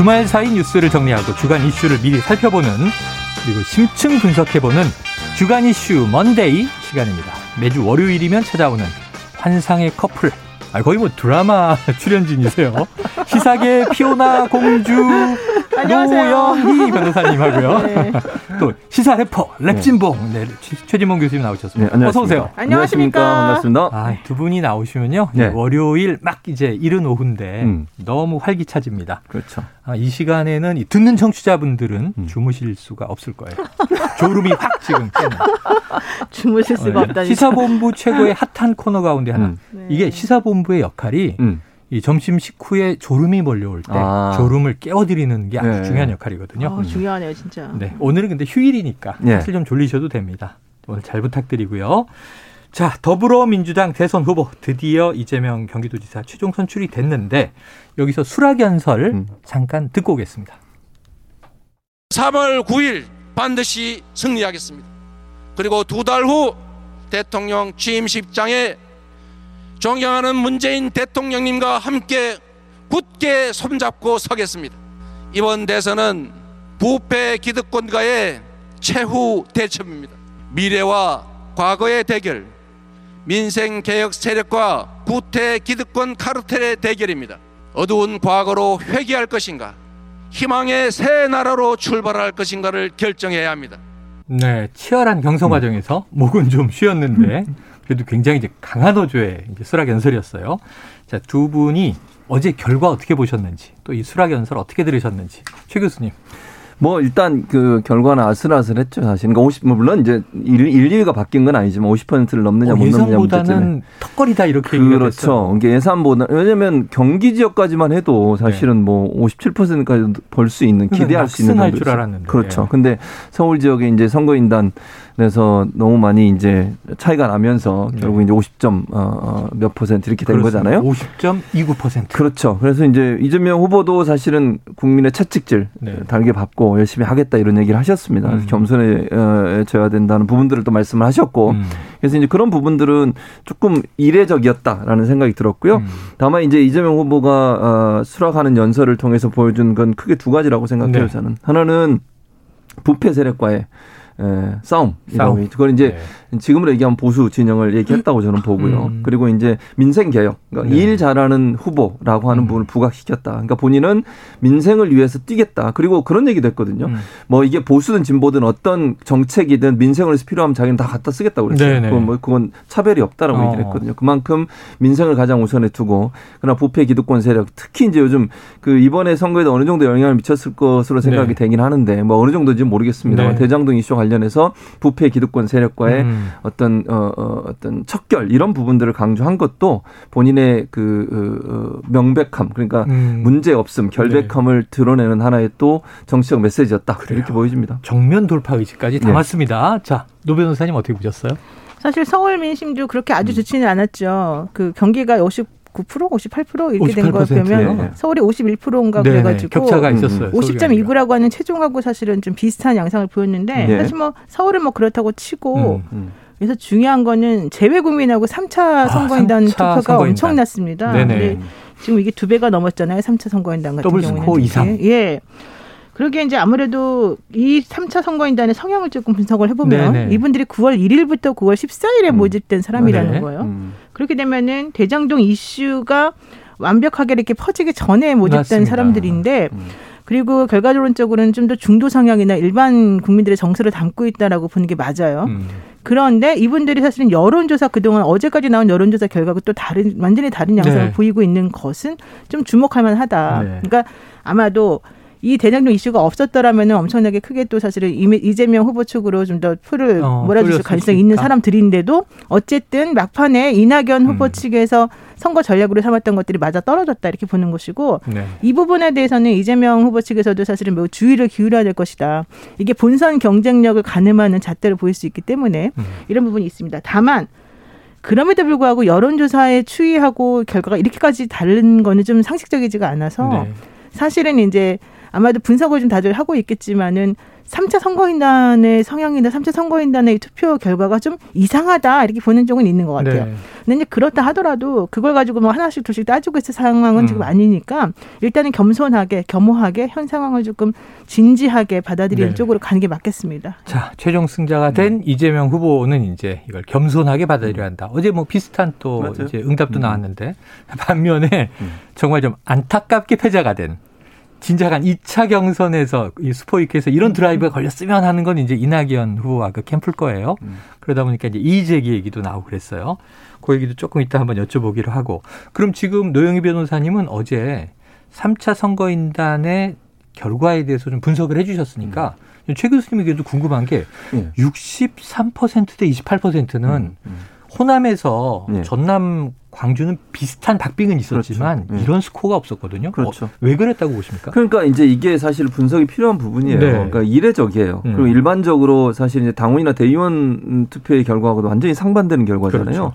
주말 사이 뉴스를 정리하고 주간 이슈를 미리 살펴보는 그리고 심층 분석해보는 주간 이슈 Monday 시간입니다. 매주 월요일이면 찾아오는 환상의 커플. 아, 거의 뭐 드라마 출연진이세요. 시사계 피오나 공주 노영희 변호사님하고요. 네. 또 시사 래퍼 랩진봉 네, 최진봉 교수님 나오셨습니다. 네, 어서 오세요. 안녕하십니까. 반갑습니다. 아, 두 분이 나오시면요. 네. 월요일 막 이제 이른 오후인데 음. 너무 활기차집니다. 그렇죠. 아, 이 시간에는 듣는 청취자분들은 음. 주무실 수가 없을 거예요. 졸음이 확 지금. 주무실 수가 네. 없다. 시사본부 최고의 핫한 코너 가운데 하나. 음. 이게 시사본부의 역할이 음. 이 점심 식후에 졸음이 몰려올 때 아. 졸음을 깨워드리는 게 아주 네. 중요한 역할이거든요. 아, 중요하네요, 진짜. 네, 오늘은 근데 휴일이니까 네. 사실 좀 졸리셔도 됩니다. 오늘 잘 부탁드리고요. 자, 더불어민주당 대선 후보 드디어 이재명 경기도지사 최종 선출이 됐는데 여기서 수락연설 음. 잠깐 듣고 오겠습니다. 3월 9일 반드시 승리하겠습니다. 그리고 두 달 후 대통령 취임식장에 존경하는 문재인 대통령님과 함께 굳게 손잡고 서겠습니다. 이번 대선은 부패 기득권과의 최후 대첩입니다. 미래와 과거의 대결, 민생 개혁 세력과 부패 기득권 카르텔의 대결입니다. 어두운 과거로 회귀할 것인가, 희망의 새 나라로 출발할 것인가를 결정해야 합니다. 네, 치열한 경선 과정에서 목은 좀 쉬었는데 그래도 굉장히 이제 강한 어조의 이제 수락 연설이었어요. 자, 두 분이 어제 결과 어떻게 보셨는지 또 이 수락 연설 어떻게 들으셨는지 최 교수님. 뭐 일단 그 결과는 아슬아슬했죠 사실. 그러니까 50뭐 물론 이제 1, 1 2위가 바뀐 건 아니지만 50%를 넘느냐 어, 못 넘느냐 문제는 턱걸이다 이렇게 그렇죠. 이게 예산보다 왜냐하면 경기 지역까지만 해도 사실은 네. 뭐 57%까지 벌 수 있는 기대할 수 있는 줄 알았는데. 그렇죠. 근데 서울 지역에 이제 선거인단 그래서 너무 많이 이제 차이가 나면서 네. 결국 이제 50점 어, 어, 몇 퍼센트 이렇게 된 그렇습니다. 거잖아요. 50.29%. 그렇죠. 그래서 이제 이재명 후보도 사실은 국민의 채찍질 네. 달게 받고 열심히 하겠다 이런 얘기를 하셨습니다. 음. 겸손해져야 된다는 부분들을 또 말씀을 하셨고 음. 그래서 이제 그런 부분들은 조금 이례적이었다라는 생각이 들었고요. 음. 다만 이제 이재명 후보가 어, 수락하는 연설을 통해서 보여준 건 크게 두 가지라고 생각해요. 네. 저는 하나는 부패 세력과의 예, 싸움. 싸움. 그걸 이제 네. 지금으로 얘기하면 보수 진영을 얘기했다고 저는 보고요. 음. 그리고 이제 민생 개혁. 그러니까 네. 일 잘하는 후보라고 하는 음. 부분을 부각시켰다. 그러니까 본인은 민생을 위해서 뛰겠다. 그리고 그런 얘기도 했거든요. 음. 뭐 이게 보수든 진보든 어떤 정책이든 민생을 위해서 필요하면 자기는 다 갖다 쓰겠다고 그랬어요. 네네. 그건 뭐 그건 차별이 없다라고 어. 얘기를 했거든요. 그만큼 민생을 가장 우선에 두고 그러나 부패 기득권 세력 특히 이제 요즘 그 이번에 선거에도 어느 정도 영향을 미쳤을 것으로 생각이 네. 되긴 하는데 뭐 어느 정도인지 모르겠습니다만 네. 대장동 이슈 관련해서 부패 기득권 세력과의 음. 어떤 어, 어 어떤 척결 이런 부분들을 강조한 것도 본인의 그 어, 어 명백함 그러니까 음. 문제 없음 결백함을 네. 드러내는 하나의 또 정치적 메시지였다 그래요. 이렇게 보여집니다. 정면 돌파 의지까지 네. 담았습니다. 네. 자, 노 변호사님 어떻게 보셨어요? 사실 서울 민심도 그렇게 아주 음. 좋지는 않았죠. 그 경기가 50 9% 58% 이렇게 된거 보면 네. 서울이 51%인가 네, 그래가지고 격차가 있었어요. 50.29라고 하는 최종하고 사실은 좀 비슷한 양상을 보였는데 네. 사실 뭐 서울은 뭐 그렇다고 치고 음, 음. 그래서 중요한 거는 재외 국민하고 3차 선거인단 아, 투표가 선거인단. 엄청났습니다. 네네. 근데 지금 이게 두 배가 넘었잖아요. 3차 선거인단 같은 더블 경우는. 더블 이상. 예. 그러게 이제 아무래도 이 3차 선거인단의 성향을 조금 분석을 해보면 네네. 이분들이 9월 1일부터 9월 14일에 음. 모집된 사람이라는 네. 거예요. 음. 그렇게 되면은 대장동 이슈가 완벽하게 이렇게 퍼지기 전에 모집된 맞습니다. 사람들인데 음. 그리고 결과론적으로는 좀 더 중도 성향이나 일반 국민들의 정서를 담고 있다라고 보는 게 맞아요. 음. 그런데 이분들이 사실은 여론조사 그동안 어제까지 나온 여론조사 결과가 또 다른 완전히 다른 양상을 네. 보이고 있는 것은 좀 주목할 만하다. 네. 그러니까 아마도 이 대장동 이슈가 없었더라면 엄청나게 크게 또 사실은 이재명 후보 측으로 좀 더 표를 어, 몰아주실 가능성이 있는 사람들인데도 어쨌든 막판에 이낙연 후보 음. 측에서 선거 전략으로 삼았던 것들이 맞아 떨어졌다 이렇게 보는 것이고 네. 이 부분에 대해서는 이재명 후보 측에서도 사실은 매우 주의를 기울여야 될 것이다. 이게 본선 경쟁력을 가늠하는 잣대를 보일 수 있기 때문에 음. 이런 부분이 있습니다. 다만 그럼에도 불구하고 여론조사에 추이하고 결과가 이렇게까지 다른 거는 좀 상식적이지가 않아서 네. 사실은 이제 아마도 분석을 좀 다들 하고 있겠지만은 3차 선거인단의 성향이나 3차 선거인단의 투표 결과가 좀 이상하다 이렇게 보는 쪽은 있는 것 같아요. 네. 근데 이제 그렇다 하더라도 그걸 가지고 뭐 하나씩 둘씩 따지고 있을 상황은 음. 지금 아니니까 일단은 겸손하게 겸허하게 현 상황을 조금 진지하게 받아들이는 네. 쪽으로 가는 게 맞겠습니다. 자, 최종 승자가 된 음. 이재명 후보는 이제 이걸 겸손하게 받아들여야 한다. 어제 뭐 비슷한 또 맞아요. 이제 응답도 음. 나왔는데 반면에 음. 정말 좀 안타깝게 패자가 된 진작 한 2차 경선에서 이 스포이크에서 이런 드라이브가 걸렸으면 하는 건 이제 이낙연 후보와 그 캠프일 거예요. 음. 그러다 보니까 이제 이재기 얘기도 나오고 그랬어요. 그 얘기도 조금 이따 한번 여쭤보기로 하고. 그럼 지금 노영희 변호사님은 어제 3차 선거인단의 결과에 대해서 좀 분석을 해 주셨으니까 음. 최 교수님에게도 궁금한 게 음. 63%대 28%는 음. 음. 호남에서 네. 전남 광주는 비슷한 박빙은 있었지만 그렇죠. 네. 이런 스코어가 없었거든요. 그렇죠. 어, 왜 그랬다고 보십니까? 그러니까 이제 이게 사실 분석이 필요한 부분이에요. 네. 그러니까 이례적이에요. 음. 그리고 일반적으로 사실 이제 당원이나 대의원 투표의 결과하고도 완전히 상반되는 결과잖아요. 그렇죠.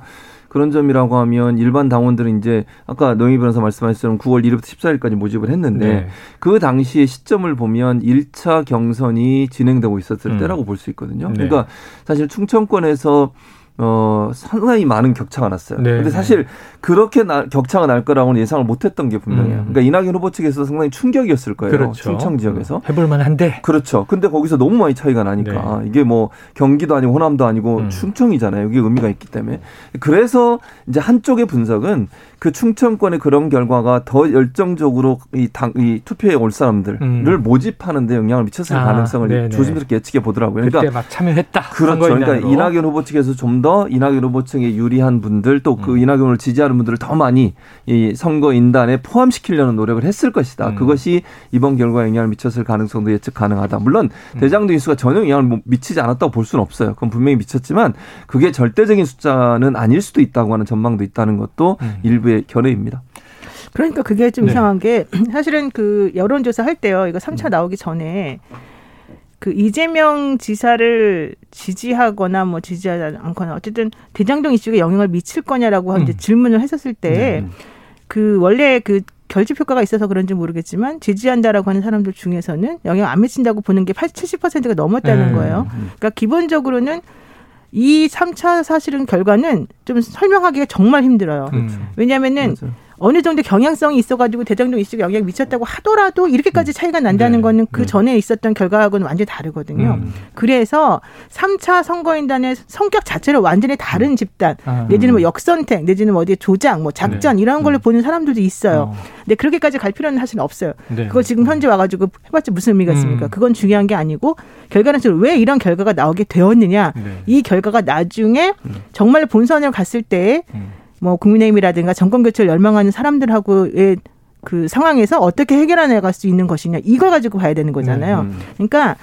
그런 점이라고 하면 일반 당원들은 이제 아까 노영희 변호사 말씀하셨처럼 9월 1일부터 14일까지 모집을 했는데 네. 그 당시의 시점을 보면 1차 경선이 진행되고 있었을 음. 때라고 볼 수 있거든요. 네. 그러니까 사실 충청권에서 어, 상당히 많은 격차가 났어요. 네. 근데 사실 그렇게 나, 격차가 날 거라고는 예상을 못 했던 게 분명해요. 음. 그러니까 이낙연 후보 측에서 상당히 충격이었을 거예요. 그렇죠. 충청 지역에서. 해볼만 한데. 그렇죠. 근데 거기서 너무 많이 차이가 나니까 네. 이게 뭐 경기도 아니고 호남도 아니고 음. 충청이잖아요. 이게 의미가 있기 때문에. 그래서 이제 한쪽의 분석은 그 충청권의 그런 결과가 더 열정적으로 이, 당, 이 투표에 올 사람들을 음. 모집하는 데 영향을 미쳤을 아, 가능성을 네네. 조심스럽게 예측해 보더라고요. 그러니까 막 참여했다. 그렇죠. 그러니까 이낙연 후보 측에서 좀 더 이낙연 후보 측에 유리한 분들 또그 음. 이낙연을 지지하는 분들을 더 많이 이 선거 인단에 포함시키려는 노력을 했을 것이다. 음. 그것이 이번 결과에 영향을 미쳤을 가능성도 예측 가능하다. 물론 음. 대장동 이수가 전혀 영향을 미치지 않았다고 볼 수는 없어요. 그건 분명히 미쳤지만 그게 절대적인 숫자는 아닐 수도 있다고 하는 전망도 있다는 것도 음. 일부의 견해입니다. 그러니까 그게 좀 네. 이상한 게 사실은 그 여론조사 할 때요. 이거 3차 음. 나오기 전에 그 이재명 지사를 지지하거나 뭐 지지하지 않거나 어쨌든 대장동 이슈가 영향을 미칠 거냐라고 음. 이제 질문을 했었을 때그 네. 원래 그 결집 효과가 있어서 그런지 모르겠지만 지지한다라고 하는 사람들 중에서는 영향 안 미친다고 보는 게 80, 70%가 넘었다는 네. 거예요. 그러니까 기본적으로는 이 3차 사실은 결과는 좀 설명하기가 정말 힘들어요. 그렇죠. 왜냐하면은 맞아요. 어느 정도 경향성이 있어가지고 대장동 이슈가 영향 미쳤다고 하더라도 이렇게까지 음. 차이가 난다는 네. 거는 그 네. 전에 있었던 결과하고는 완전히 다르거든요. 음. 그래서 3차 선거인단의 성격 자체를 완전히 다른 음. 집단, 아. 내지는 뭐 역선택, 내지는 뭐 어디 조작, 뭐 작전 네. 이런 걸로 음. 보는 사람들도 있어요. 어. 근데 그렇게까지 갈 필요는 사실 없어요. 네. 그거 지금 현재 와가지고 해봤자 무슨 의미가 있습니까? 음. 그건 중요한 게 아니고 결과는 왜 이런 결과가 나오게 되었느냐. 네. 이 결과가 나중에 정말 본선을 갔을 때 뭐 국민의힘이라든가 정권 교체를 열망하는 사람들하고의 그 상황에서 어떻게 해결해 나갈 수 있는 것이냐 이걸 가지고 봐야 되는 거잖아요. 음. 그러니까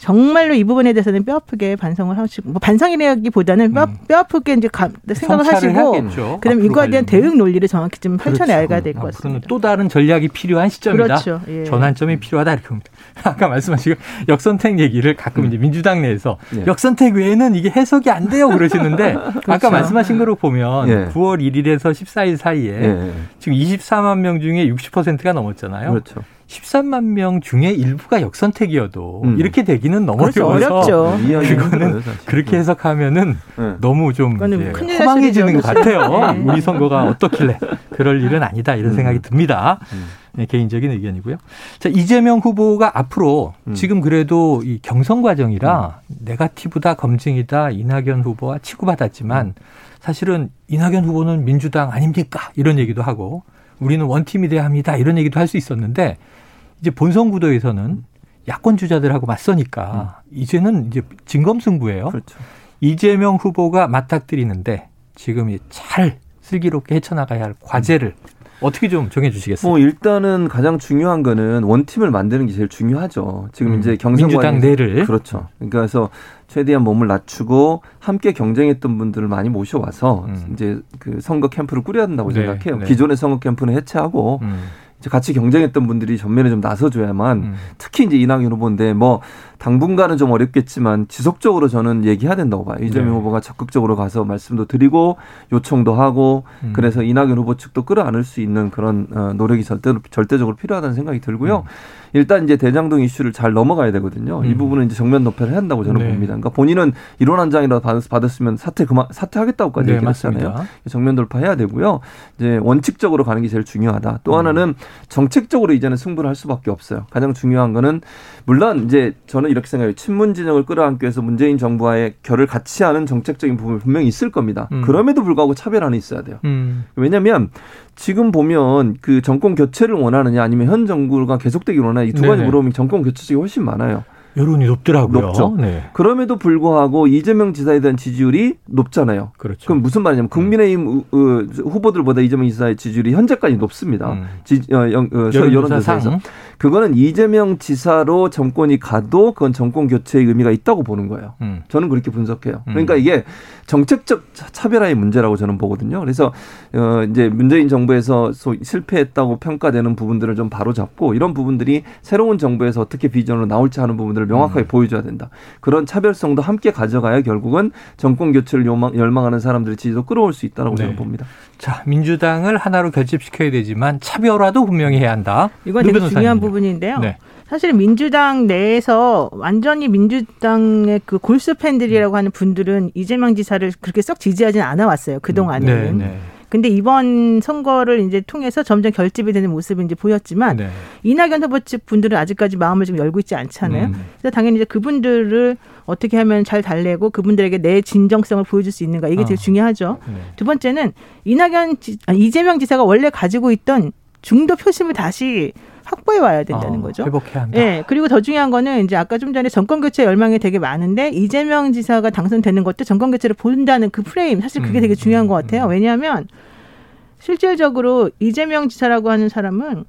정말로 이 부분에 대해서는 뼈아프게 반성을 하시고 뭐 반성이라기보다는 뼈, 음. 뼈아프게 이제 가, 생각을 하시고 그다음 이거에 대한 대응 논리를 정확히 좀 펼쳐내야 그렇죠. 될것 같습니다. 또 다른 전략이 필요한 시점이다. 그렇죠. 예. 전환점이 필요하다 이렇게 봅니다. 아까 말씀하시고 역선택 얘기를 가끔 음. 이제 민주당 내에서 예. 역선택 외에는 이게 해석이 안 돼요 그러시는데 그렇죠. 아까 말씀하신 거로 보면 예. 9월 1일에서 14일 사이에 예. 지금 24만 명 중에 60%가 넘었잖아요. 그렇죠. 13만 명 중에 일부가 역선택이어도 음. 이렇게 되기는 너무 그렇죠. 어려워서 어렵죠. 그거는 그렇게 해석하면은 네. 너무 좀 허망해지는 것 같아요. 네. 우리 선거가 어떻길래 그럴 일은 아니다 이런 음. 생각이 듭니다. 음. 네, 개인적인 의견이고요. 자 이재명 후보가 앞으로 음. 지금 그래도 이 경선 과정이라 음. 네가티브다 검증이다 이낙연 후보와 치고받았지만 음. 사실은 이낙연 후보는 민주당 아닙니까 이런 얘기도 하고 우리는 원팀이 돼야 합니다 이런 얘기도 할 수 있었는데 이제 본선 구도에서는 야권 주자들하고 맞서니까 음. 이제는 이제 진검승부예요. 그렇죠. 이재명 후보가 맞닥뜨리는데 지금 잘 슬기롭게 헤쳐나가야 할 과제를 어떻게 좀 정해 주시겠어요? 뭐 일단은 가장 중요한 거는 원팀을 만드는 게 제일 중요하죠. 지금 음, 이제 경선 민주당 내를 그렇죠. 그러니까 그래서 최대한 몸을 낮추고 함께 경쟁했던 분들을 많이 모셔와서 음. 이제 그 선거 캠프를 꾸려야 된다고 네, 생각해요. 네. 기존의 선거 캠프는 해체하고 음. 같이 경쟁했던 분들이 전면에 좀 나서줘야만 음. 특히 이제 이낙연 후보인데 뭐 당분간은 좀 어렵겠지만 지속적으로 저는 얘기해야 된다고 봐요. 이재명 네. 후보가 적극적으로 가서 말씀도 드리고 요청도 하고 음. 그래서 이낙연 후보 측도 끌어안을 수 있는 그런 어, 노력이 절대 절대적으로 필요하다는 생각이 들고요. 음. 일단 이제 대장동 이슈를 잘 넘어가야 되거든요. 음. 이 부분은 이제 정면 도패를 해야 한다고 저는 네. 봅니다. 그러니까 본인은 이론 한 장이라도 받았, 으면 사퇴 그만 사퇴하겠다고까지 네, 얘기했잖아요. 정면 돌파해야 되고요. 이제 원칙적으로 가는 게 제일 중요하다. 또 음. 하나는 정책적으로 이제는 승부를 할 수밖에 없어요. 가장 중요한 거는 물론 이제 저는 이렇게 생각해요. 친문 진영을 끌어안기 위해서 문재인 정부와의 결을 같이 하는 정책적인 부분이 분명히 있을 겁니다. 음. 그럼에도 불구하고 차별화는 있어야 돼요. 음. 왜냐하면 지금 보면 그 정권 교체를 원하느냐 아니면 현 정부가 계속되기 원하느냐 이 두 가지 물어보면 정권 교체 쪽이 훨씬 많아요. 여론이 높더라고요. 높죠. 네. 그럼에도 불구하고 이재명 지사에 대한 지지율이 높잖아요. 그렇죠. 그럼 무슨 말이냐면 네. 국민의힘 음. 후보들보다 이재명 지사의 지지율이 현재까지 높습니다. 음. 지, 어, 어, 여론조사에서. 그거는 이재명 지사로 정권이 가도 그건 정권 교체의 의미가 있다고 보는 거예요. 음. 저는 그렇게 분석해요. 그러니까 음. 이게 정책적 차별화의 문제라고 저는 보거든요. 그래서 어 이제 문재인 정부에서 실패했다고 평가되는 부분들을 좀 바로 잡고 이런 부분들이 새로운 정부에서 어떻게 비전으로 나올지 하는 부분들을 명확하게 음. 보여줘야 된다. 그런 차별성도 함께 가져가야 결국은 정권 교체를 요망, 열망하는 사람들의 지지도 끌어올 수 있다라고 네. 저는 봅니다. 자, 민주당을 하나로 결집시켜야 되지만 차별화도 분명히 해야 한다. 이건 되게 중요한 부분. 부분인데요. 네. 사실 민주당 내에서 완전히 민주당의 그 골수 팬들이라고 하는 분들은 이재명 지사를 그렇게 썩 지지하지는 않아 왔어요. 그동안은. 네, 네. 근데 이번 선거를 이제 통해서 점점 결집이 되는 모습이 이제 보였지만 네. 이낙연 후보 측 분들은 아직까지 마음을 좀 열고 있지 않잖아요. 음. 그래서 당연히 이제 그분들을 어떻게 하면 잘 달래고 그분들에게 내 진정성을 보여줄 수 있는가 이게 제일 어. 중요하죠. 네. 두 번째는 이낙연 지, 아, 이재명 지사가 원래 가지고 있던 중도 표심을 다시 확보해 와야 된다는 어, 거죠. 회복해야 한다. 네. 그리고 더 중요한 거는 이제 아까 좀 전에 정권 교체 열망이 되게 많은데 이재명 지사가 당선되는 것도 정권 교체를 본다는 그 프레임 사실 그게 음, 되게 중요한 것 같아요. 음. 왜냐하면 실질적으로 이재명 지사라고 하는 사람은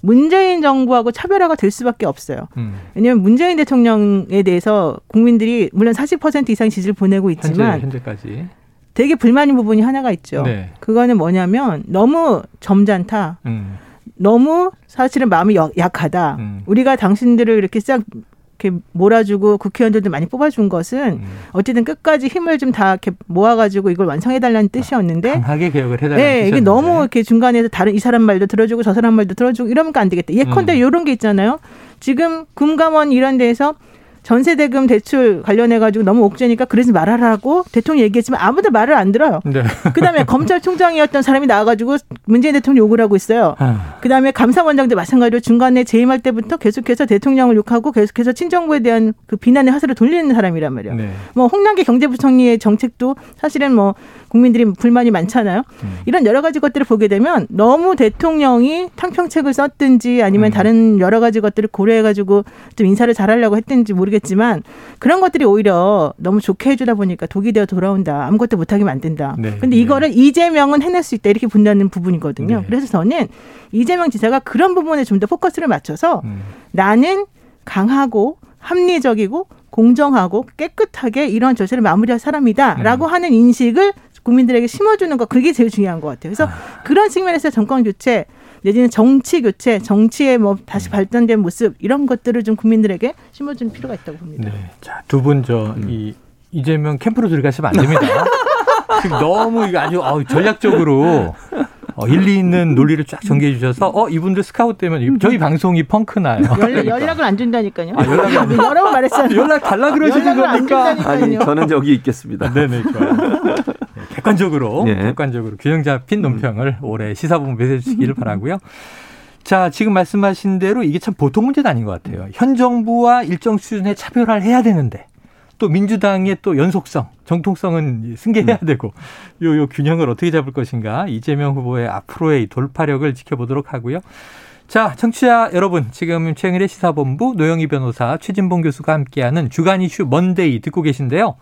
문재인 정부하고 차별화가 될 수밖에 없어요. 음. 왜냐하면 문재인 대통령에 대해서 국민들이 물론 40% 이상 지지를 보내고 있지만 현재, 까지 되게 불만인 부분이 하나가 있죠. 네. 그거는 뭐냐면 너무 점잖다. 음. 너무 사실은 마음이 약하다. 음. 우리가 당신들을 이렇게 싹 이렇게 몰아주고 국회의원들도 많이 뽑아준 것은 음. 어쨌든 끝까지 힘을 좀 다 이렇게 모아가지고 이걸 완성해달라는 뜻이었는데 강하게 개혁을 해달라는 네, 이게 너무 이렇게 중간에서 다른 이 사람 말도 들어주고 저 사람 말도 들어주고 이러면 안 되겠다. 예컨대 음. 이런 게 있잖아요. 지금 금감원 이런 데에서 전세대금 대출 관련해 가지고 너무 옥죄니까 그러지 말아라고 대통령이 얘기했지만 아무도 말을 안 들어요. 네. 그다음에 검찰총장이었던 사람이 나와가지고 문재인 대통령 욕을 하고 있어요. 아. 그다음에 감사원장도 마찬가지로 중간에 재임할 때부터 계속해서 대통령을 욕하고 계속해서 친정부에 대한 그 비난의 화살을 돌리는 사람이란 말이에요. 네. 뭐 홍남기 경제부총리의 정책도 사실은 뭐 국민들이 불만이 많잖아요. 음. 이런 여러 가지 것들을 보게 되면 너무 대통령이 탕평책을 썼든지 아니면 음. 다른 여러 가지 것들을 고려해가지고 좀 인사를 잘하려고 했든지 모르 겠지만 그런 것들이 오히려 너무 좋게 해주다 보니까 독이 되어 돌아온다. 아무것도 못하게 만든다. 네. 근데 네. 이거를 네. 이재명은 해낼 수 있다. 이렇게 본다는 부분이거든요. 네. 그래서 저는 이재명 지사가 그런 부분에 좀 더 포커스를 맞춰서 음. 나는 강하고 합리적이고 공정하고 깨끗하게 이런 저시를 마무리할 사람이다라고 음. 하는 인식을 국민들에게 심어주는 거 그게 제일 중요한 것 같아요. 그래서 아. 그런 측면에서 정권 교체 내지는 정치 교체, 정치의 뭐 다시 음. 발전된 모습 이런 것들을 좀 국민들에게 심어주는 필요가 있다고 봅니다. 네. 자, 두 분 저이 음. 이재명 캠프로 들어가시면 안 됩니다. 지금 너무 이거 아주 어, 전략적으로 어, 일리 있는 논리를 쫙 전개해 주셔서 어 이분들 스카우트 되면 저희 방송이 펑크나요. 연락, 연락을 안 준다니까요. 아, 연락 안 여러 번 말했잖아요. 연락 달라 그러시는 거니까. 아니 저는 저기 있겠습니다. 네네 좋아요. 네, 객관적으로 네. 객관적으로 균형 잡힌 논평을 올해 시사본부 에 해주시기를 바라고요. 자, 지금 말씀하신 대로 이게 참 보통 문제는 아닌 것 같아요. 현 정부와 일정 수준의 차별화를 해야 되는데 또 민주당의 또 연속성, 정통성은 승계해야 음. 되고 요, 요 균형을 어떻게 잡을 것인가 이재명 후보의 앞으로의 돌파력을 지켜보도록 하고요. 자, 청취자 여러분, 지금 최영일의 시사본부 노영희 변호사, 최진봉 교수가 함께하는 주간 이슈 먼데이 듣고 계신데요.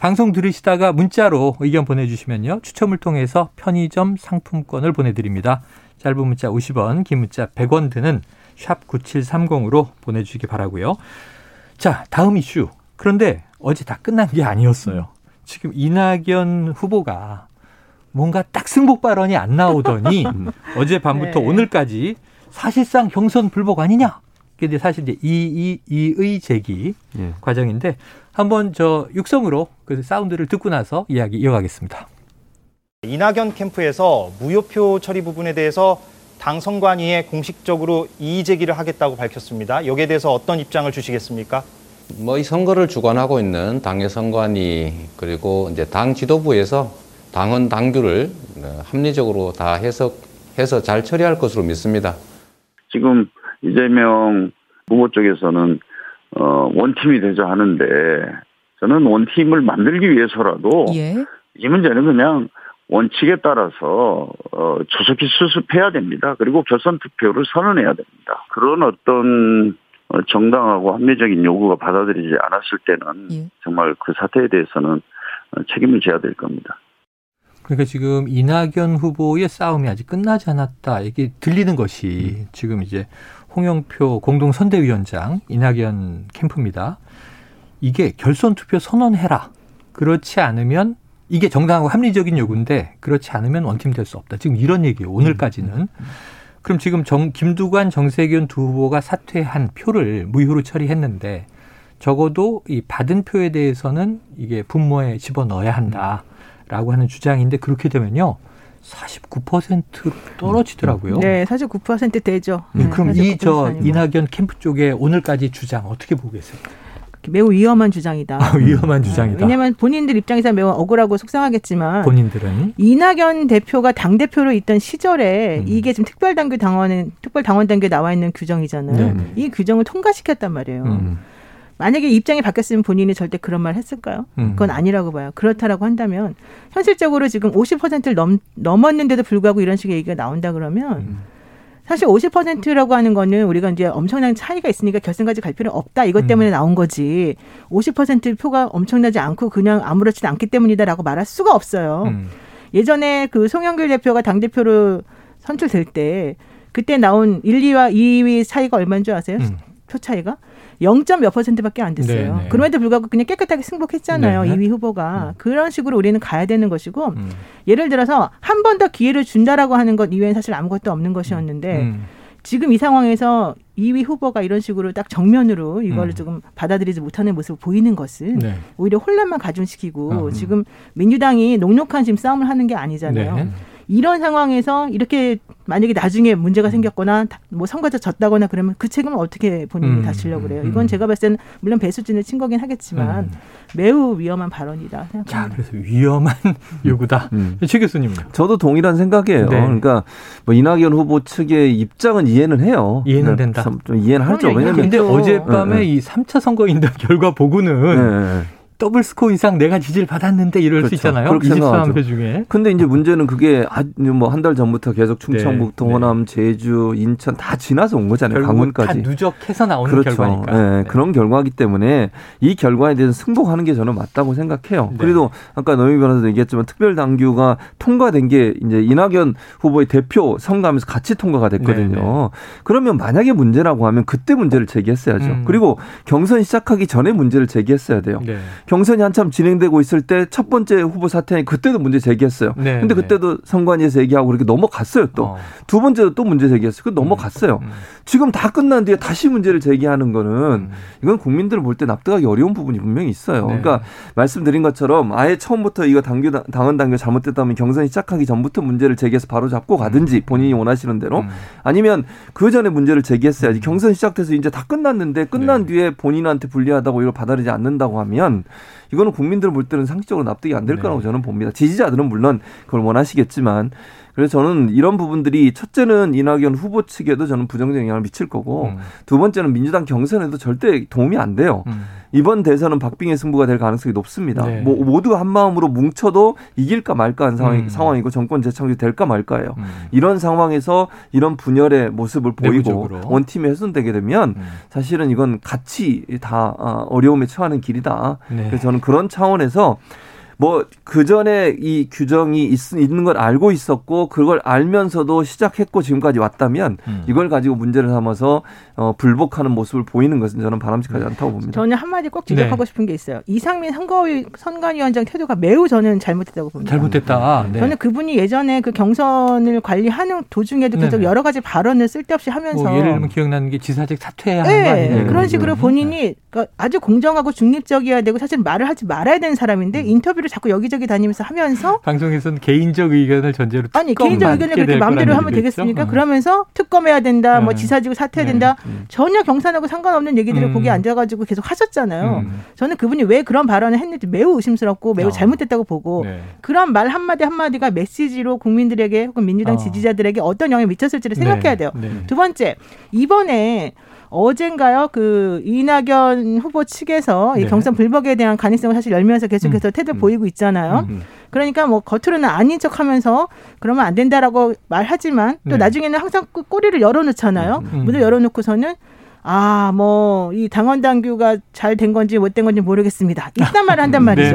방송 들으시다가 문자로 의견 보내주시면요. 추첨을 통해서 편의점 상품권을 보내드립니다. 짧은 문자 50원, 긴 문자 100원 드는 샵 9730으로 보내주시기 바라고요. 자, 다음 이슈. 그런데 어제 다 끝난 게 아니었어요. 지금 이낙연 후보가 뭔가 딱 승복 발언이 안 나오더니 어제 밤부터 네. 오늘까지 사실상 경선 불복 아니냐? 근데 사실 이제 이, 이, 이의 제기 예. 과정인데 한번 저 육성으로 그 사운드를 듣고 나서 이야기 이어가겠습니다. 이낙연 캠프에서 무효표 처리 부분에 대해서 당 선관위에 공식적으로 이의 제기를 하겠다고 밝혔습니다. 여기에 대해서 어떤 입장을 주시겠습니까? 뭐 이 선거를 주관하고 있는 당의 선관위 그리고 이제 당 지도부에서 당헌 당규를 어, 합리적으로 다 해석해서 잘 처리할 것으로 믿습니다. 지금 이재명 후보 쪽에서는 어, 원팀이 되자 하는데 저는 원팀을 만들기 위해서라도 예. 이 문제는 그냥 원칙에 따라서 어, 조속히 수습해야 됩니다. 그리고 결선 투표를 선언해야 됩니다. 그런 어떤 어, 정당하고 합리적인 요구가 받아들이지 않았을 때는 예. 정말 그 사태에 대해서는 어, 책임을 져야 될 겁니다. 그러니까 지금 이낙연 후보의 싸움이 아직 끝나지 않았다. 이게 들리는 것이 음. 지금 이제 홍영표 공동선대위원장 이낙연 캠프입니다. 이게 결선 투표 선언해라. 그렇지 않으면 이게 정당하고 합리적인 요구인데 그렇지 않으면 원팀 될 수 없다. 지금 이런 얘기예요. 오늘까지는. 음, 음, 음. 그럼 지금 정, 김두관, 정세균 두 후보가 사퇴한 표를 무효로 처리했는데 적어도 이 받은 표에 대해서는 이게 분모에 집어넣어야 한다. 라고 하는 주장인데 그렇게 되면요. 49%로 떨어지더라고요. 네, 49% 되죠. 네, 그럼 이 저 이낙연 캠프 쪽에 오늘까지 주장 어떻게 보겠어요? 매우 위험한 주장이다. 아, 위험한 주장이다. 왜냐하면 본인들 입장에서 매우 억울하고 속상하겠지만 본인들은 이낙연 대표가 당 대표로 있던 시절에 음. 이게 지금 특별당규 당원은 특별 당원 단계에 나와 있는 규정이잖아요. 네. 이 규정을 통과시켰단 말이에요. 음. 만약에 입장이 바뀌었으면 본인이 절대 그런 말 했을까요? 음. 그건 아니라고 봐요. 그렇다라고 한다면 현실적으로 지금 50%를 넘, 넘었는데도 불구하고 이런 식의 얘기가 나온다 그러면 음. 사실 50%라고 하는 거는 우리가 이제 엄청난 차이가 있으니까 결승까지 갈 필요 없다 이것 때문에 음. 나온 거지 50% 표가 엄청나지 않고 그냥 아무렇지도 않기 때문이다라고 말할 수가 없어요. 음. 예전에 그 송영길 대표가 당 대표로 선출될 때 그때 나온 1, 2와 2위 차이가 얼마인 줄 아세요? 음. 표 차이가 0. 몇 퍼센트밖에 안 됐어요. 네네. 그럼에도 불구하고 그냥 깨끗하게 승복했잖아요. 네네. 2위 후보가. 음. 그런 식으로 우리는 가야 되는 것이고 음. 예를 들어서 한 번 더 기회를 준다라고 하는 것 이외엔 사실 아무것도 없는 것이었는데 음. 지금 이 상황에서 2위 후보가 이런 식으로 딱 정면으로 이거를 음. 조금 받아들이지 못하는 모습을 보이는 것은 네. 오히려 혼란만 가중시키고 음. 지금 민주당이 녹록한 지금 싸움을 하는 게 아니잖아요. 네. 이런 상황에서 이렇게 만약에 나중에 문제가 음. 생겼거나 뭐 선거에서 졌다거나 그러면 그 책임은 어떻게 본인이 음, 다시려고 그래요. 음, 이건 음. 제가 봤을 때는 물론 배수진을 친 거긴 하겠지만 음. 매우 위험한 발언이다 생각합니다. 자, 그래서 위험한 요구다. 음. 최 교수님. 저도 동일한 생각이에요. 네. 그러니까 뭐 이낙연 후보 측의 입장은 이해는 해요. 이해는 된다. 좀 이해는 하죠. 왜냐면 근데 어젯밤에 네, 네. 이 3차 선거 인단 결과 보고는 네. 더블 스코어 이상 내가 지지를 받았는데 이럴 그렇죠. 수 있잖아요. 그렇게 23표 중에. 근데 이제 문제는 그게 뭐 한 달 전부터 계속 충청북도, 네. 호남, 제주, 인천 다 지나서 온 거잖아요. 강원까지. 다 누적해서 나오는 그렇죠. 결과니까. 네. 네. 그런 결과이기 때문에 이 결과에 대해서 승복하는 게 저는 맞다고 생각해요. 네. 그래도 아까 노영 변호사도 얘기했지만 특별 당규가 통과된 게 이제 이낙연 후보의 대표 선거하면서 같이 통과가 됐거든요. 네, 네. 그러면 만약에 문제라고 하면 그때 문제를 제기했어야죠. 음. 그리고 경선 시작하기 전에 문제를 제기했어야 돼요. 경선이 한참 진행되고 있을 때 첫 번째 후보 사태니 그때도 문제 제기했어요. 네, 근데 네. 그때도 선관위에서 얘기하고 그렇게 넘어갔어요 또. 어. 두 번째도 또 문제 제기했어요. 그 넘어갔어요. 음, 음. 지금 다 끝난 뒤에 다시 문제를 제기하는 거는 음. 이건 국민들을 볼때 납득하기 어려운 부분이 분명히 있어요. 네. 그러니까 말씀드린 것처럼 아예 처음부터 이거 당규 당원 당규 잘못됐다면 경선이 시작하기 전부터 문제를 제기해서 바로 잡고 가든지 음. 본인이 원하시는 대로 음. 아니면 그 전에 문제를 제기했어야지. 경선 시작돼서 이제 다 끝났는데 끝난 네. 뒤에 본인한테 불리하다고 이걸 받아들이지 않는다고 하면 이거는 국민들 볼 때는 상식적으로 납득이 안될 네. 거라고 저는 봅니다. 지지자들은 물론 그걸 원하시겠지만 그래서 저는 이런 부분들이 첫째는 이낙연 후보 측에도 저는 부정적 영향을 미칠 거고 음. 두 번째는 민주당 경선에도 절대 도움이 안 돼요. 음. 이번 대선은 박빙의 승부가 될 가능성이 높습니다. 네. 뭐 모두 한 마음으로 뭉쳐도 이길까 말까 한 상황, 음. 상황이고 정권 재창출이 될까 말까예요. 음. 이런 상황에서 이런 분열의 모습을 보이고. 원팀이 훼손되게 되면 음. 사실은 이건 같이 다 어, 어려움에 처하는 길이다. 네. 그래서 저는 그런 차원에서 뭐 그 전에 이 규정이 있, 있는 걸 알고 있었고 그걸 알면서도 시작했고 지금까지 왔다면 음. 이걸 가지고 문제를 삼아서 어, 불복하는 모습을 보이는 것은 저는 바람직하지 않다고 봅니다. 저는 한마디 꼭 지적하고 네. 싶은 게 있어요. 이상민 선거위 선관위원장 태도가 매우 저는 잘못됐다고 봅니다. 잘못됐다. 네. 저는 그분이 예전에 그 경선을 관리하는 도중에도 계속 네네. 여러 가지 발언을 쓸데없이 하면서 뭐 예를 들면 기억나는 게 지사직 사퇴해야 하는 네. 거 아니에요? 그런 식으로 본인이 그러니까 아주 공정하고 중립적이어야 되고 사실 말을 하지 말아야 되는 사람인데 음. 인터뷰를 자꾸 여기저기 다니면서 하면서 방송에서는 개인적 의견을 전제로 아니 개인적 의견을 그렇게 마음대로 하면 되겠습니까? 어. 그러면서 특검해야 된다, 뭐 네. 지사지고 사퇴해야 된다 네. 음. 전혀 경산하고 상관없는 얘기들을 음. 거기 앉아가지고 계속 하셨잖아요. 음. 저는 그분이 왜 그런 발언을 했는지 매우 의심스럽고 매우 어. 잘못됐다고 보고 네. 그런 말 한마디 한마디가 메시지로 국민들에게 혹은 민주당 어. 지지자들에게 어떤 영향을 미쳤을지를 생각해야 네. 돼요. 네. 두 번째 이번에 어젠가요 그 이낙연 후보 측에서 네. 이 경선 불복에 대한 가능성을 사실 열면서 계속해서 음. 태도 를 음. 보이고 있잖아요. 음. 그러니까 뭐 겉으로는 아닌 척하면서 그러면 안 된다라고 말하지만 또 네. 나중에는 항상 그 꼬리를 열어놓잖아요. 음. 문을 열어놓고서는 아, 뭐, 이 당원 당규가 잘 된 건지 못 된 건지 모르겠습니다. 이딴 말을 한단 말이죠.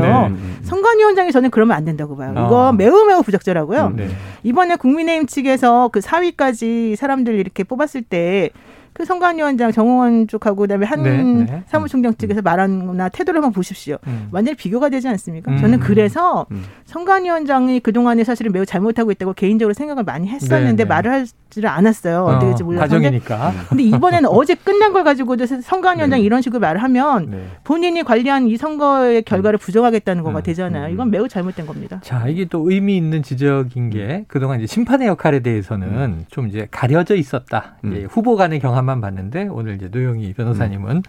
선관위원장이 저는 그러면 안 된다고 봐요. 이거 아. 매우 매우 부적절하고요. 네. 이번에 국민의힘 측에서 그 4위까지 사람들 이렇게 뽑았을 때 그 선관위원장 정홍원 쪽하고 그다음에 한 네, 네. 사무총장 음. 측에서 말하나 태도를 한번 보십시오. 음. 완전히 비교가 되지 않습니까? 음. 저는 그래서 음. 선관위원장이 그 동안에 사실은 매우 잘못하고 있다고 개인적으로 생각을 많이 했었는데 네, 네. 말을 하 지를 않았어요. 어, 떻게 될지 몰라서. 과정이니까. 근데 이번에는 어제 끝난 걸 가지고도 선관위원장이 네. 이런 식으로 말을 하면 네. 본인이 관리한 이 선거의 결과를 부정하겠다는 거가 되잖아요. 이건 매우 잘못된 겁니다. 자, 이게 또 의미 있는 지적인 게 그동안 이제 심판의 역할에 대해서는 좀 이제 가려져 있었다. 이제 후보 간의 경험 것만 봤는데 오늘 이제 노영희 변호사님은 음.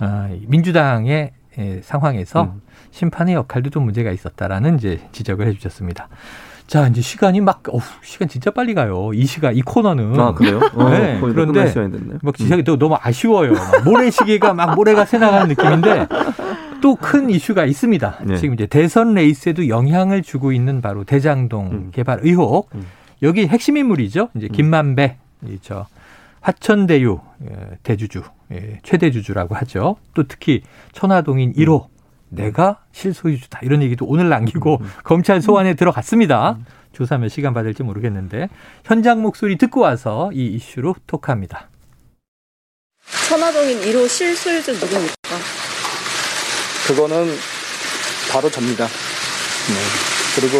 어, 민주당의 예, 상황에서 음. 심판의 역할도 좀 문제가 있었다라는 이제 지적을 해주셨습니다. 자, 이제 시간이 막, 어후, 시간 진짜 빨리 가요. 이 시간, 이 코너는. 아, 그래요? 어, 네. 그런데, 막 음. 또 너무 아쉬워요. 모래시계가 막 모래가 새나가는 느낌인데, 또 큰 이슈가 있습니다. 네. 지금 이제 대선 레이스에도 영향을 주고 있는 바로 대장동 음. 개발 의혹. 음. 여기 핵심 인물이죠. 이제 음. 김만배, 이저 화천대유 예, 대주주, 예, 최대주주라고 하죠. 또 특히 천화동인 1호 내가 실소유주다 이런 얘기도 오늘 남기고 음. 검찰 소환에 들어갔습니다. 음. 조사하면 시간 받을지 모르겠는데 현장 목소리 듣고 와서 이 이슈로 톡합니다. 천화동인 1호 실소유주 누굽니까? 그거는 바로 접니다. 네. 그리고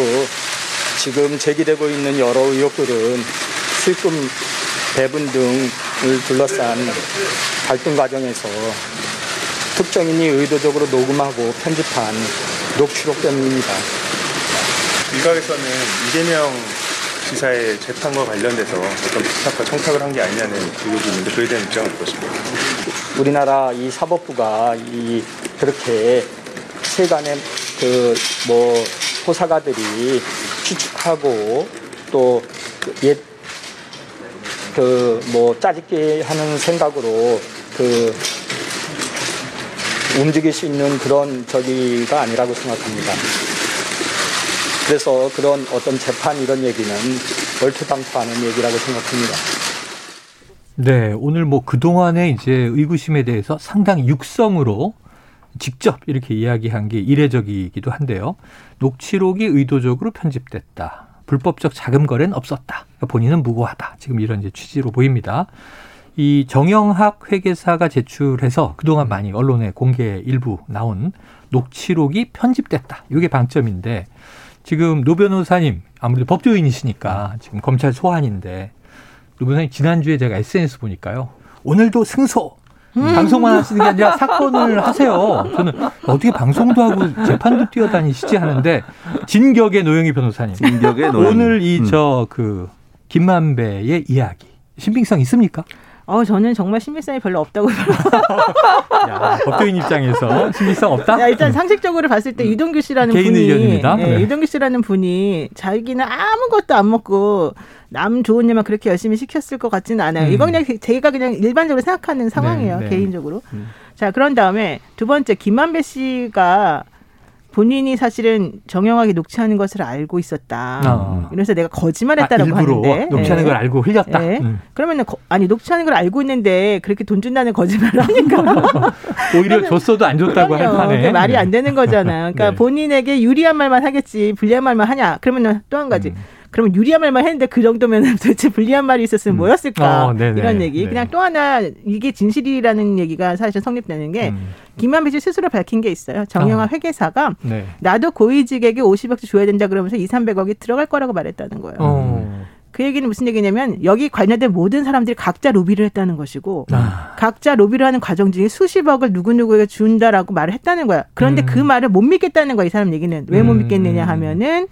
지금 제기되고 있는 여러 의혹들은 실금 배분 등을 둘러싼 갈등 과정에서 특정인이 의도적으로 녹음하고 편집한 녹취록 때문입니다. 일각에서는 이재명 지사의 재판과 관련돼서 어떤 부탁과 청탁을 한 게 아니냐는 의혹이 있는데 그에 대한 입장은 어떠십니까? 우리나라 이 사법부가 이 그렇게 세간의 그 뭐 호사가들이 추측하고 또 옛 그뭐 짜집기 하는 생각으로 그 움직일 수 있는 그런 저기가 아니라고 생각합니다. 그래서 그런 어떤 재판 이런 얘기는 얼토당토하는 얘기라고 생각합니다. 네, 오늘 뭐 그동안의 이제 의구심에 대해서 상당히 육성으로 직접 이렇게 이야기한 게 이례적이기도 한데요. 녹취록이 의도적으로 편집됐다. 불법적 자금 거래는 없었다. 그러니까 본인은 무고하다. 지금 이런 이제 취지로 보입니다. 이 정영학 회계사가 제출해서 그동안 많이 언론에 공개 일부 나온 녹취록이 편집됐다. 이게 방점인데 지금 노 변호사님 아무래도 법조인이시니까 지금 검찰 소환인데 노 변호사님 지난주에 제가 SNS 보니까요. 오늘도 승소 음. 방송만 하시는 게 아니라 사건을 하세요. 저는 어떻게 방송도 하고 재판도 뛰어다니시지 하는데 진격의 노영희 변호사님. 진격의 노영희. 오늘 이 저그 음. 김만배의 이야기 신빙성 있습니까? 어, 저는 정말 신빙성이 별로 없다고. 야, 법조인 입장에서 신빙성 없다? 야, 일단 상식적으로 봤을 때 음. 유동규 씨라는 개인 분이 의견입니다. 예, 네. 유동규 씨라는 분이 자기는 아무것도 안 먹고 남 좋은 일만 그렇게 열심히 시켰을 것 같지는 않아요. 음. 이건 그냥 제가 그냥 일반적으로 생각하는 상황이에요. 네, 네. 개인적으로. 음. 자, 그런 다음에 두 번째 김만배 씨가 본인이 사실은 정영하게 녹취하는 것을 알고 있었다. 어. 이래서 내가 거짓말했다라고 아, 하는데 녹취하는 네. 걸 알고 흘렸다. 네. 음. 그러면은 아니 녹취하는 걸 알고 있는데 그렇게 돈 준다는 거짓말을 하니까 오히려 줬어도 안 줬다고 할 판에 말이 안 되는 거잖아요. 그러니까 네. 본인에게 유리한 말만 하겠지 불리한 말만 하냐? 그러면은 또 한 가지. 음. 그러면 유리한 말만 했는데 그 정도면 도대체 불리한 말이 있었으면 음. 뭐였을까? 어, 이런 얘기. 네. 그냥 또 하나 이게 진실이라는 얘기가 사실 성립되는 게 음. 김만배 씨 스스로 밝힌 게 있어요. 정영화 어. 회계사가 네. 나도 고위직에게 50억씩 줘야 된다 그러면서 2, 300억이 들어갈 거라고 말했다는 거예요. 어. 그 얘기는 무슨 얘기냐면 여기 관련된 모든 사람들이 각자 로비를 했다는 것이고 아. 각자 로비를 하는 과정 중에 수십억을 누구누구에게 준다라고 말을 했다는 거야. 그런데 음. 그 말을 못 믿겠다는 거야, 이 사람 얘기는. 왜 못 믿겠느냐 하면은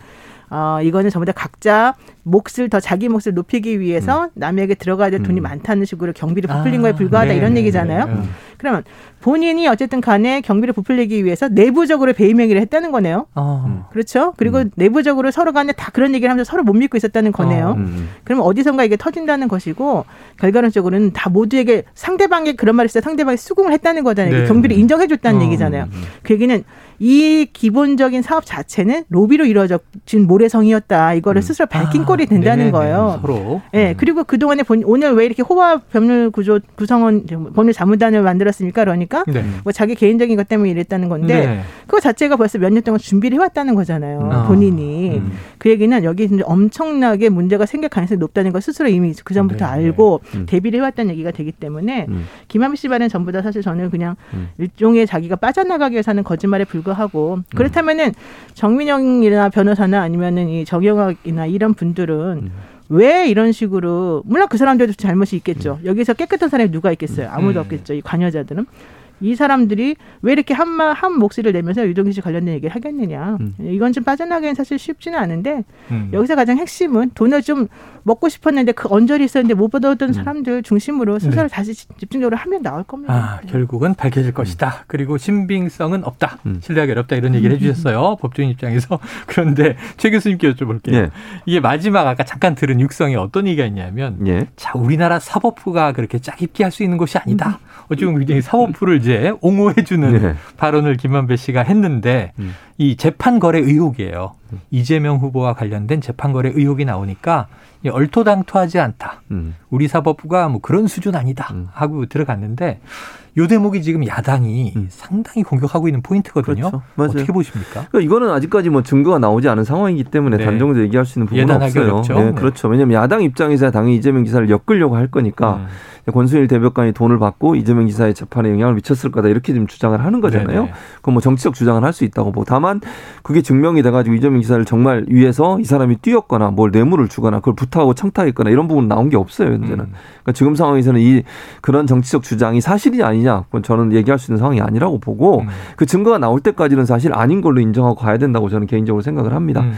어, 이거는 전부 다 각자 몫을 더 자기 몫을 높이기 위해서 음. 남에게 들어가야 될 돈이 음. 많다는 식으로 경비를 부풀린 아, 거에 불과하다 네, 이런 얘기잖아요. 네, 네. 그러면 본인이 어쨌든 간에 경비를 부풀리기 위해서 내부적으로 배임 행위를 했다는 거네요. 어. 그렇죠? 그리고 음. 내부적으로 서로 간에 다 그런 얘기를 하면서 서로 못 믿고 있었다는 거네요. 어. 음. 그러면 어디선가 이게 터진다는 것이고 결과론적으로는 다 모두에게 상대방이 그런 말을 했을 때 상대방이 수긍을 했다는 거잖아요. 네. 경비를 인정해 줬다는 어. 얘기잖아요. 음. 그 얘기는 이 기본적인 사업 자체는 로비로 이루어진 모래성이었다. 이거를 음. 스스로 밝힌 아. 꼴이 된다는 네네. 거예요. 서로. 예. 네, 그리고 그동안에 본, 오늘 왜 이렇게 호화 법률 구조 구성원 법률 자문단을 만들었습니까? 그러니까 네. 뭐 자기 개인적인 것 때문에 이랬다는 건데 네. 그거 자체가 벌써 몇 년 동안 준비를 해왔다는 거잖아요. 어. 본인이. 음. 그 얘기는 여기 엄청나게 문제가 생길 가능성이 높다는 걸 스스로 이미 그 전부터 네. 알고 음. 대비를 해왔다는 얘기가 되기 때문에 음. 김한미 씨 말은 전부 다 사실 저는 그냥 음. 일종의 자기가 빠져나가기 위해서 하는 거짓말에 불과 하고 음. 그렇다면은 정민영이나 변호사나 아니면은 이 정영학이나 이런 분들은 음. 왜 이런 식으로 물론 그 사람들도 잘못이 있겠죠. 음. 여기서 깨끗한 사람이 누가 있겠어요? 아무도 음. 없겠죠. 이 관여자들은. 이 사람들이 왜 이렇게 한한 한 목소리를 내면서 유동규 씨 관련된 얘기를 하겠느냐. 음. 이건 좀 빠져나가기는 사실 쉽지는 않은데 음. 여기서 가장 핵심은 돈을 좀 먹고 싶었는데 그 언저리 있었는데 못 받았던 음. 사람들 중심으로 수사를 네. 다시 집중적으로 하면 나올 겁니다. 아, 결국은 밝혀질 것이다. 그리고 신빙성은 없다. 음. 신뢰하기 어렵다. 이런 얘기를 해주셨어요. 법조인 입장에서. 그런데 최 교수님께 여쭤볼게요. 예. 이게 마지막 아까 잠깐 들은 육성에 어떤 얘기가 있냐면 예. 자 우리나라 사법부가 그렇게 짜깁기 할수 있는 곳이 아니다. 어찌 보면 굉장히 사법부를 이제 옹호해주는 네. 발언을 김만배 씨가 했는데 음. 이 재판 거래 의혹이에요. 음. 이재명 후보와 관련된 재판 거래 의혹이 나오니까 얼토당토하지 않다. 음. 우리 사법부가 뭐 그런 수준 아니다 음. 하고 들어갔는데 요 대목이 지금 야당이 음. 상당히 공격하고 있는 포인트거든요. 그렇죠. 어떻게 보십니까? 그러니까 이거는 아직까지 뭐 증거가 나오지 않은 상황이기 때문에 네. 단정적으로 얘기할 수 있는 부분은 없어요. 네, 그렇죠. 왜냐하면 야당 입장에서 당연히 이재명 기사를 엮으려고 할 거니까 음. 권순일 대법관이 돈을 받고 이재명 기사의 재판에 영향을 미쳤을 거다 이렇게 지금 주장을 하는 거잖아요. 그건 뭐 정치적 주장을 할 수 있다고 보고 다만 그게 증명이 돼가지고 이재명 기사를 정말 위해서 이 사람이 뛰었거나 뭘 뇌물을 주거나 그걸 부탁하고 청탁했거나 이런 부분 나온 게 없어요 현재는. 음. 그러니까 지금 상황에서는 이 그런 정치적 주장이 사실이 아니 냐 그건 저는 얘기할 수 있는 상황이 아니라고 보고 음. 그 증거가 나올 때까지는 사실 아닌 걸로 인정하고 가야 된다고 저는 개인적으로 생각을 합니다. 음.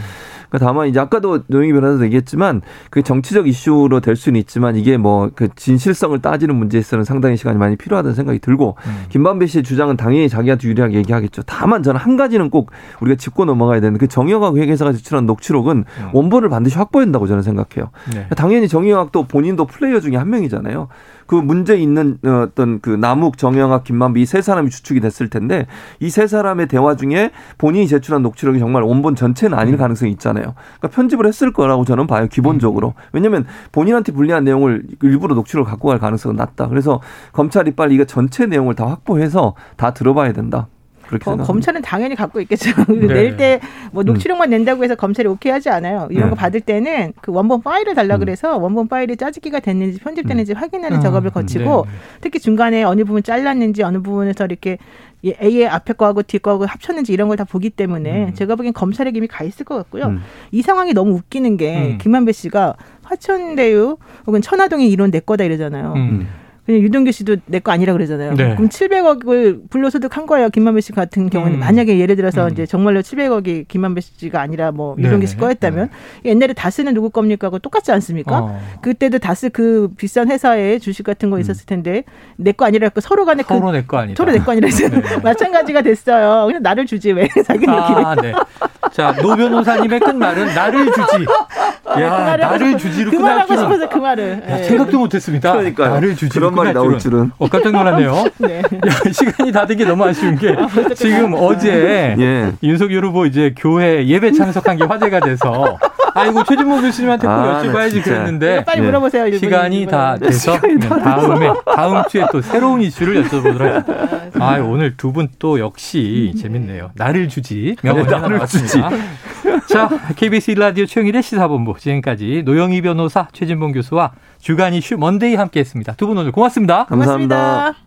그러니까 다만 이제 아까도 노영희 변호사도 얘기했지만 그 정치적 이슈로 될 수는 있지만 이게 뭐 그 진실성을 따지는 문제에서는 상당히 시간이 많이 필요하다는 생각이 들고 음. 김만배 씨의 주장은 당연히 자기한테 유리하게 얘기하겠죠. 다만 저는 한 가지는 꼭 우리가 짚고 넘어가야 되는 그 정영학 회계사가 제출한 녹취록은 음. 원본을 반드시 확보해야 된다고 저는 생각해요. 네. 당연히 정영학도 본인도 플레이어 중에 한 명이잖아요. 그 문제 있는 어떤 그 남욱, 정영학, 김만비 이세 사람이 주축이 됐을 텐데 이 세 사람의 대화 중에 본인이 제출한 녹취록이 정말 원본 전체는 아닐 음. 가능성이 있잖아요. 그러니까 편집을 했을 거라고 저는 봐요. 기본적으로. 음. 왜냐하면 본인한테 불리한 내용을 일부러 녹취록을 갖고 갈 가능성은 낮다. 그래서 검찰이 빨리 이거 전체 내용을 다 확보해서 다 들어봐야 된다. 거, 검찰은 당연히 갖고 있겠죠. 네. 낼 때 뭐 녹취록만 낸다고 해서 검찰이 오케이 하지 않아요. 이런 네. 거 받을 때는 그 원본 파일을 달라 음. 그래서 원본 파일이 짜집기가 됐는지 편집됐는지 음. 확인하는 아, 작업을 거치고 네. 특히 중간에 어느 부분 잘랐는지 어느 부분에서 이렇게 A의 앞에 거하고 뒤 거하고 합쳤는지 이런 걸 다 보기 때문에 음. 제가 보기엔 검찰의 힘이 가 있을 것 같고요. 음. 이 상황이 너무 웃기는 게 음. 김만배 씨가 화천대유 혹은 천화동의 이론 내 거다 이러잖아요. 음. 그냥 유동규 씨도 내 거 아니라 그러잖아요. 네. 그럼 700억을 불로소득한 거예요. 김만배 씨 같은 경우는 음. 만약에 예를 들어서 음. 이제 정말로 700억이 김만배 씨가 아니라 뭐 유동규 씨 네. 거였다면 네. 옛날에 다스는 누구 겁니까? 하고 똑같지 않습니까? 어. 그때도 다스 그 비싼 회사에 주식 같은 거 음. 있었을 텐데 내 거 아니라 고 서로 간에 그 서로 그 내거 아니다. 서로 내 거 아니라 네. 마찬가지가 됐어요. 그냥 나를 주지 왜 자기네끼리. 아, 네. 자, 노 변호사님의 끝말은 나를 주지. 야, 나를 주지로 그 끝날 줄은. 싶어서 그 말을. 야, 생각도 못했습니다. 그러니까 나를 주지 그런 말이 나올 줄은. 어, 깜짝 놀랐네요. 네. 야, 시간이 다 된 게 너무 아쉬운 게 아, 지금 어제 예. 윤석열 후보 이제 교회 예배 참석한 게 화제가 돼서 아이고 최진모 교수님한테 꼭 아, 여쭤봐야지 그랬는데 빨리 물어보세요. 네. 시간이 다 돼서 시간이 다 다음에 다음 주에 또 새로운 이슈를 여쭤보도록 하겠습니다. 아, 오늘 두 분 또 역시 재밌네요. 나를 주지 명언이 네, 나를 주 지. 자, KBS 라디오 최영일의 시사본부 지금까지 노영희 변호사 최진봉 교수와 주간 이슈 먼데이 함께했습니다. 두 분 오늘 고맙습니다. 감사합니다. 고맙습니다.